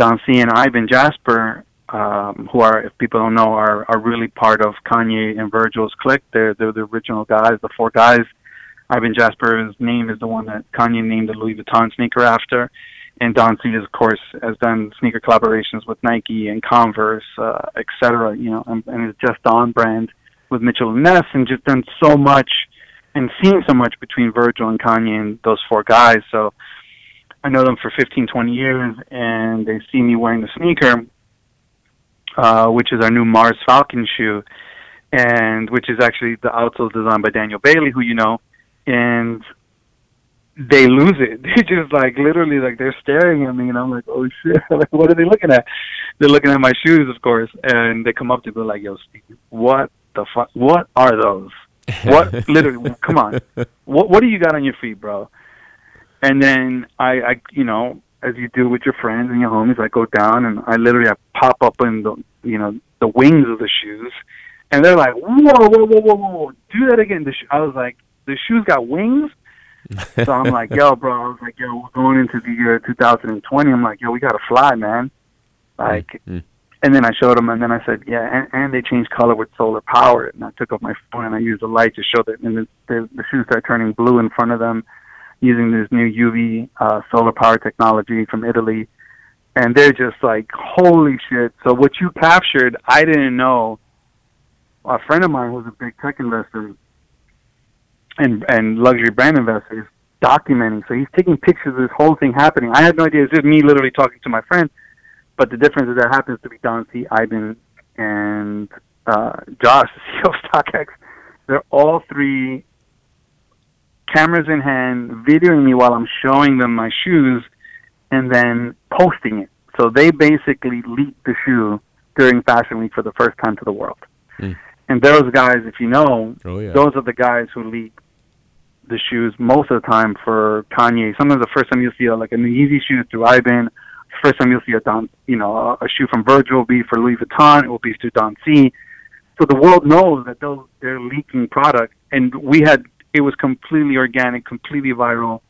Don C and Ibn Jasper, um, who are, if people don't know, are are really part of Kanye and Virgil's clique. They're they're the original guys, the four guys. Ibn Jasper's name is the one that Kanye named the Louis Vuitton sneaker after and Don C, is of course, has done sneaker collaborations with Nike and Converse, uh, et cetera, you know, and, and it's just Don brand with Mitchell and Ness, and just done so much and seen so much between Virgil and Kanye and those four guys. So I know them for 15, 20 years, and they see me wearing the sneaker, uh, which is our new Mars Falcon shoe, and which is actually the outsole designed by Daniel Bailey, who you know, and they lose it. [LAUGHS] They just like literally like they're staring at me, and I'm like, oh shit! [LAUGHS] like, what are they looking at? They're looking at my shoes, of course, and they come up to me like, yo, Steve, what the fuck? What are those? [LAUGHS] What literally? come on, what what do you got on your feet, bro? And then I, I, you know, as you do with your friends and your homies, I go down and I literally I pop up in the, you know, the wings of the shoes, and they're like, whoa, whoa, whoa, whoa, whoa, do that again. The sh-. I was like, the shoes got wings [LAUGHS] so I'm like, yo, bro. I was like, yo, we're going into the year 2020. I'm like, yo, we gotta fly, man. Like, mm-hmm. and then I showed them, and then I said, yeah, and, and they changed color with solar power. And I took off my phone and I used the light to show that, and the, the, the shoes start turning blue in front of them using this new UV uh, solar power technology from Italy. And they're just like, holy shit. So what you captured, I didn't know. A friend of mine was a big tech investor and and luxury brand investors documenting. So he's taking pictures of this whole thing happening. I had no idea. It's just me literally talking to my friend. But the difference is that happens to be Don C, Ibn, and uh, Josh, [LAUGHS] the CEO of StockX. They're all three cameras in hand, videoing me while I'm showing them my shoes, and then posting it. So they basically leaked the shoe during Fashion Week for the first time to the world. Mm. And those guys, if you know, oh, yeah. those are the guys who leak the shoes most of the time for Kanye. Sometimes the first time you'll see a, like an Yeezy shoe through Ibn. First time you'll see a Don, you know, a, a shoe from Virgil will be for Louis Vuitton. It will be through Don C. So the world knows that those they're leaking product, and we had it was completely organic, completely viral,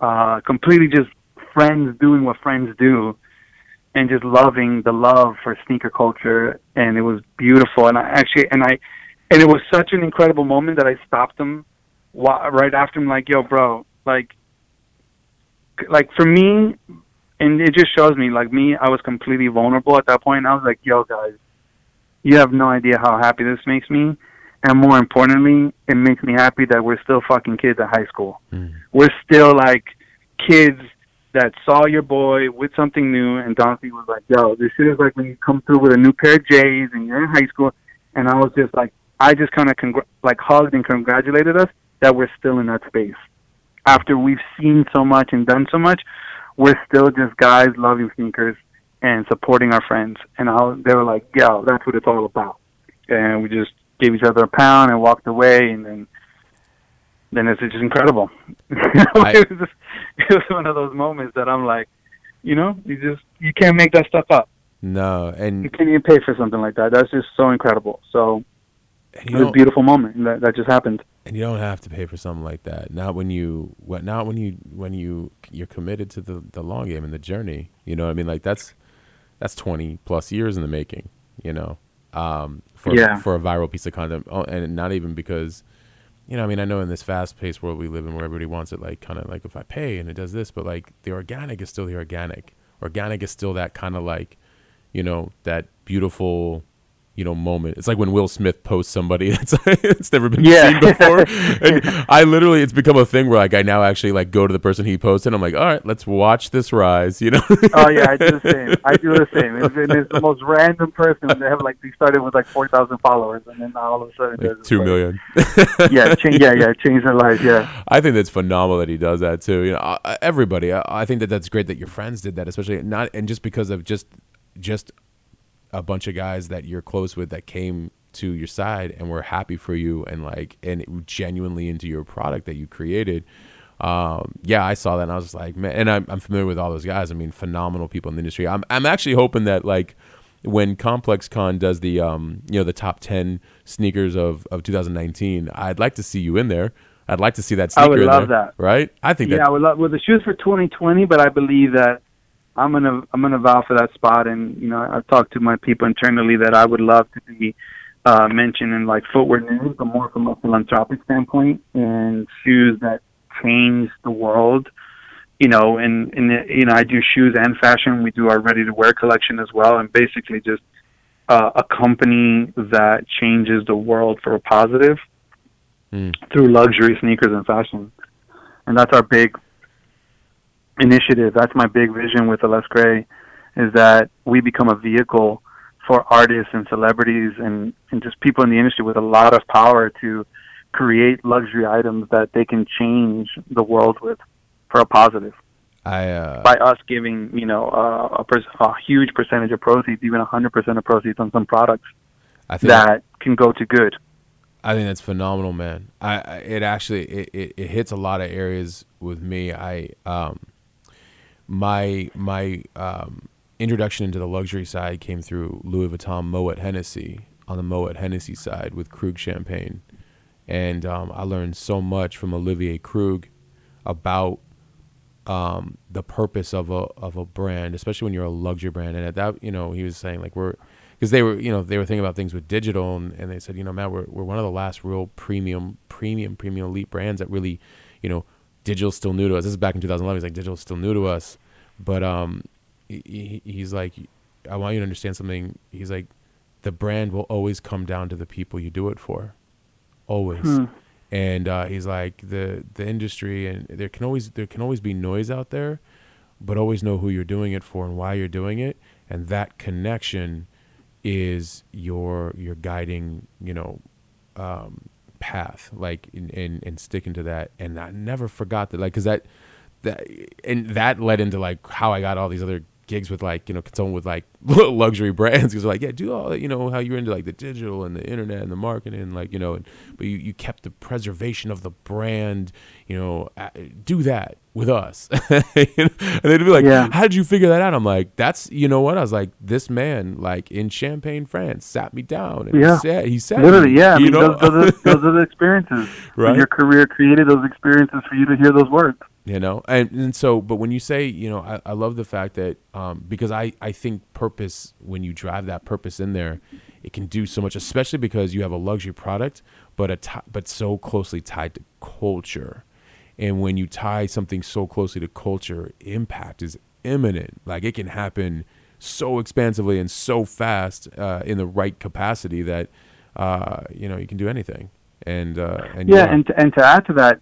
uh, completely just friends doing what friends do and just loving the love for sneaker culture. And it was beautiful. And I actually and I and it was such an incredible moment that I stopped him right after him like yo bro like like for me and it just shows me like me I was completely vulnerable at that point. I was like yo guys you have no idea how happy this makes me and more importantly it makes me happy that we're still fucking kids at high school mm. we're still like kids that saw your boy with something new, and Don C was like, "Yo, this shit is like when you come through with a new pair of J's and you're in high school." And I was just like, I just kind of congr- like hugged and congratulated us that we're still in that space. After we've seen so much and done so much, we're still just guys loving sneakers and supporting our friends. And I, they were like, "Yo, that's what it's all about." And we just gave each other a pound and walked away, and then then it's just incredible. [LAUGHS] I, it, was just, it was one of those moments that I'm like, you know, you just you can't make that stuff up. No, and you can't even pay for something like that. That's just so incredible. So it was a beautiful moment that that just happened. And you don't have to pay for something like that. Not when you what not when you when you you're committed to the the long game and the journey. You know what I mean? Like that's that's 20 plus years in the making, you know. Um for yeah. for a viral piece of content oh, and not even because you know, I mean, I know in this fast paced world we live in where everybody wants it like kind of like if I pay and it does this, but like the organic is still the organic. Organic is still that kind of like, you know, that beautiful you know moment. It's like when Will Smith posts somebody [LAUGHS] that's it's never been yeah. seen before. [LAUGHS] and I literally it's become a thing where like I now actually like go to the person he posted. I'm like, all right, let's watch this rise. You know? oh yeah, I do the same. I do the same. It's, it's the most random person. They have like they started with like four thousand followers, and then all of a sudden like two million. yeah, change, yeah, yeah, change their life. Yeah. I think that's phenomenal that he does that too. You know, everybody. I, I think that that's great that your friends did that, especially not and just because of just just a bunch of guys that you're close with that came to your side and were happy for you and like and genuinely into your product that you created um, yeah, I saw that and I was just like, man, and I'm, I'm familiar with all those guys. I mean, phenomenal people in the industry. I'm, I'm actually hoping that like when ComplexCon does the, um, you know, the top 10 sneakers of, of 2019, I'd like to see you in there. I'd like to see that sneaker. I would in love there, that. Right? I think yeah, that. I would love well the shoes for 2020, but I believe that I'm gonna I'm gonna vow for that spot, and you know I've talked to my people internally that I would love to be uh, mentioned in like footwear news, but more from a philanthropic standpoint, and shoes that change the world. You know, and and you know I do shoes and fashion. We do our ready to wear collection as well, and basically just uh, a company that changes the world for a positive Mm. through luxury sneakers and fashion. And that's our big initiative. That's my big vision with Ales Grey is that we become a vehicle for artists and celebrities and, and just people in the industry with a lot of power to create luxury items that they can change the world with for a positive I, uh, by us giving you know uh, a, per- a huge percentage of proceeds, even a hundred percent of proceeds on some products I think that can go to good. I think that's phenomenal, man. I, I it actually it, it, it hits a lot of areas with me. I um my my um introduction into the luxury side came through Louis Vuitton Moet Hennessy on the Moet Hennessy side with Krug Champagne, and um, I learned so much from Olivier Krug about um, the purpose of a of a brand, especially when you're a luxury brand. And at that, you know, he was saying like we're because they were, you know, they were thinking about things with digital, and, and they said, you know, man, we're we're one of the last real premium, premium, premium elite brands that really, you know, digital's still new to us. This is back in 2011. He's like, digital's still new to us, but um, he, he- he's like, I want you to understand something. He's like, the brand will always come down to the people you do it for, always. Hmm. And uh, he's like, the the industry, and there can always there can always be noise out there, but always know who you're doing it for and why you're doing it, and that connection is your your guiding you know um, path like and, and sticking to that. And I never forgot that like because that that and that led into like how I got all these other gigs with like you know consulting with like [LAUGHS] luxury brands. Because like yeah do all you know how you're into like the digital and the internet and the marketing and like you know and but you, you kept the preservation of the brand you know uh, do that with us [LAUGHS] and they'd be like Yeah. how did you figure that out i'm like that's you know what i was like this man like in champagne france sat me down and Yeah. he said he said Literally, yeah. I mean, know those, those, are, [LAUGHS] those are the experiences. Right. Your career created those experiences for you to hear those words. you know and, and so but when you say you know i, I love the fact that um, because I, I think purpose when you drive that purpose in there it can do so much especially because you have a luxury product but a but so closely tied to culture and when you tie something so closely to culture impact is imminent like it can happen so expansively and so fast uh, in the right capacity that uh, you know you can do anything and uh, and Yeah, and to, and to add to that,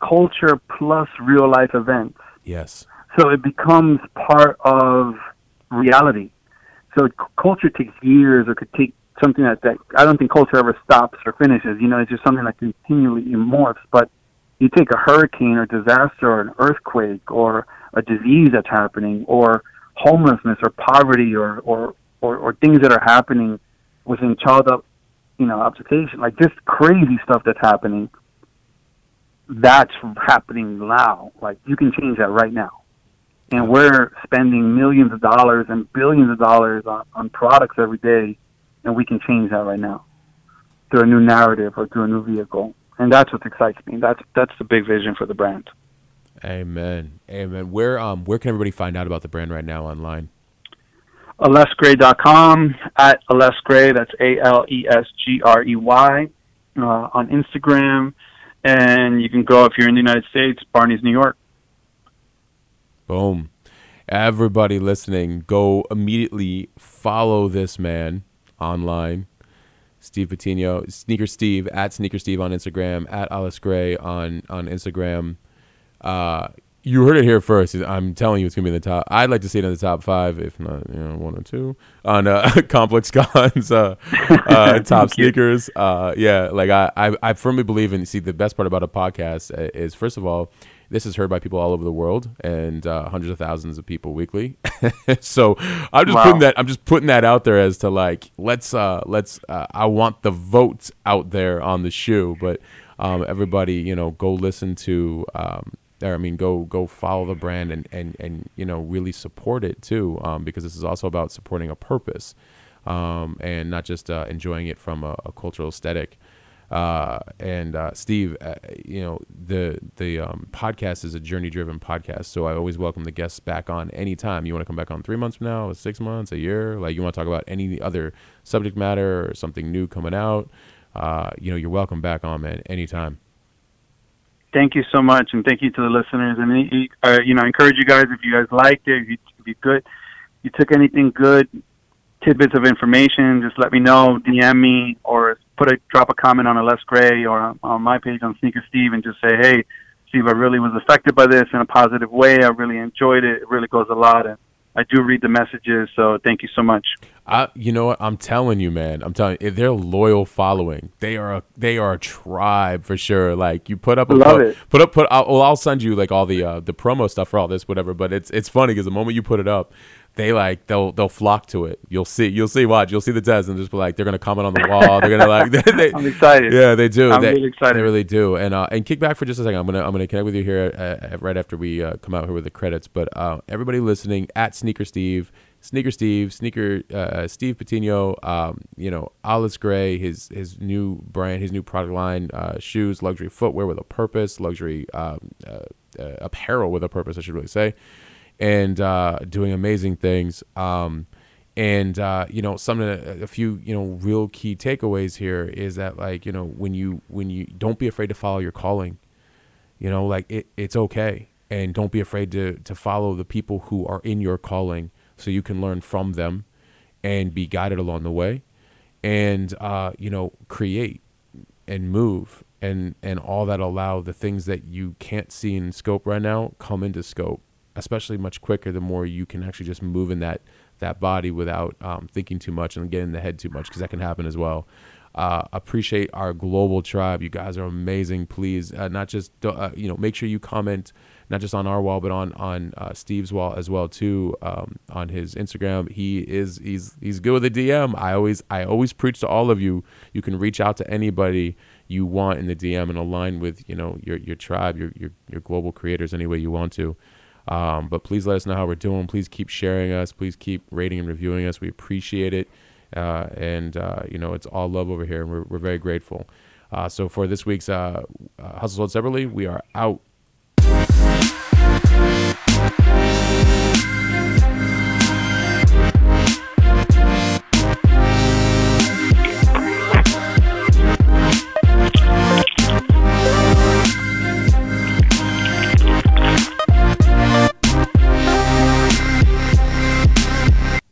culture plus real life events. yes So it becomes part of reality. So c- culture takes years, or could take something that, that I don't think culture ever stops or finishes. You know, it's just something that continually morphs. But you take a hurricane or disaster or an earthquake or a disease that's happening or homelessness or poverty or or or, or things that are happening within child up you know obfuscation like just crazy stuff that's happening that's happening now. Like you can change that right now. And we're spending millions of dollars and billions of dollars on, on products every day and we can change that right now through a new narrative or through a new vehicle and that's what excites me that's that's the big vision for the brand Amen. Amen. Where um where can everybody find out about the brand right now online? alesgrey.com at alesgrey that's a-l-e-s-g-r-e-y uh, on instagram and you can go if you're in the united states barney's new york Boom. Everybody listening, go immediately follow this man online. Steve Patino, Sneaker Steve at Sneaker Steve on Instagram, at Ales Grey on on Instagram. Uh, you heard it here first. I'm telling you, it's gonna be in the top. I'd like to see it in the top five, if not, you know, one or two on uh, [LAUGHS] ComplexCons uh, uh, [LAUGHS] top sneakers. Uh, yeah, like I, I, I firmly believe in. See, the best part about a podcast uh, is, first of all, this is heard by people all over the world and uh, hundreds of thousands of people weekly. [LAUGHS] so I'm just Wow. putting that. I'm just putting that out there as to like, let's, uh, let's. Uh, I want the votes out there on the shoe, but um, everybody, you know, go listen to. Um, there. I mean, go go follow the brand and and and you know really support it too, um, because this is also about supporting a purpose, um, and not just uh, enjoying it from a, a cultural aesthetic. Uh, and uh, Steve, uh, you know the the um, podcast is a journey driven podcast, so I always welcome the guests back on anytime. You want to come back on three months from now, six months, a year, like you want to talk about any other subject matter or something new coming out. Uh, you know, you're welcome back on, man, anytime. Thank you so much, and thank you to the listeners. And uh, you know, I encourage you guys if you guys liked it, if you, if you good, you took anything good, tidbits of information, just let me know, DM me, or put a drop a comment on Ales Grey or on my page on Sneaker Steve, and just say, hey, Steve, I really was affected by this in a positive way. I really enjoyed it. It really goes a lot, and I do read the messages. So thank you so much. I, you know what? I'm telling you, man. I'm telling you, they're loyal following. They are a, they are a tribe for sure. Like you put up, a love it. Put up, put. I'll, well, I'll send you like all the uh, the promo stuff for all this, whatever. But it's it's funny because the moment you put it up, they like they'll they'll flock to it. You'll see you'll see watch you'll see the test and just be like they're gonna comment on the wall. They're gonna like [LAUGHS] they, they, I'm excited. Yeah, they do. I'm they, really excited. They really do. And uh, and kick back for just a second. I'm gonna I'm gonna connect with you here uh, right after we uh, come out here with the credits. But uh, everybody listening at Sneaker Steve, Sneaker Steve, Sneaker uh, Steve Patino, um, you know Ales Grey, his his new brand, his new product line, uh, shoes, luxury footwear with a purpose, luxury um, apparel with a purpose. I should really say and uh, doing amazing things. Um, and uh, you know, something a few you know real key takeaways here is that like you know when you when you don't be afraid to follow your calling. You know, like it, it's okay, and don't be afraid to to follow the people who are in your calling, so you can learn from them, and be guided along the way, and uh, you know create and move and and all that allow the things that you can't see in scope right now come into scope especially much quicker the more you can actually just move in that that body without um, thinking too much and getting in the head too much because that can happen as well. Uh, appreciate our global tribe. You guys are amazing. Please, uh, not just uh, you know, make sure you comment not just on our wall, but on on uh, Steve's wall as well too. Um, on his Instagram, he is he's he's good with a DM. I always I always preach to all of you. You can reach out to anybody you want in the DM and align with you know your your tribe, your your your global creators any way you want to. Um, but please let us know how we're doing. Please keep sharing us. Please keep rating and reviewing us. We appreciate it. Uh, and, uh, you know, it's all love over here. And we're, we're very grateful. Uh, so for this week's uh, uh, Hustle Sold Separately, we are out.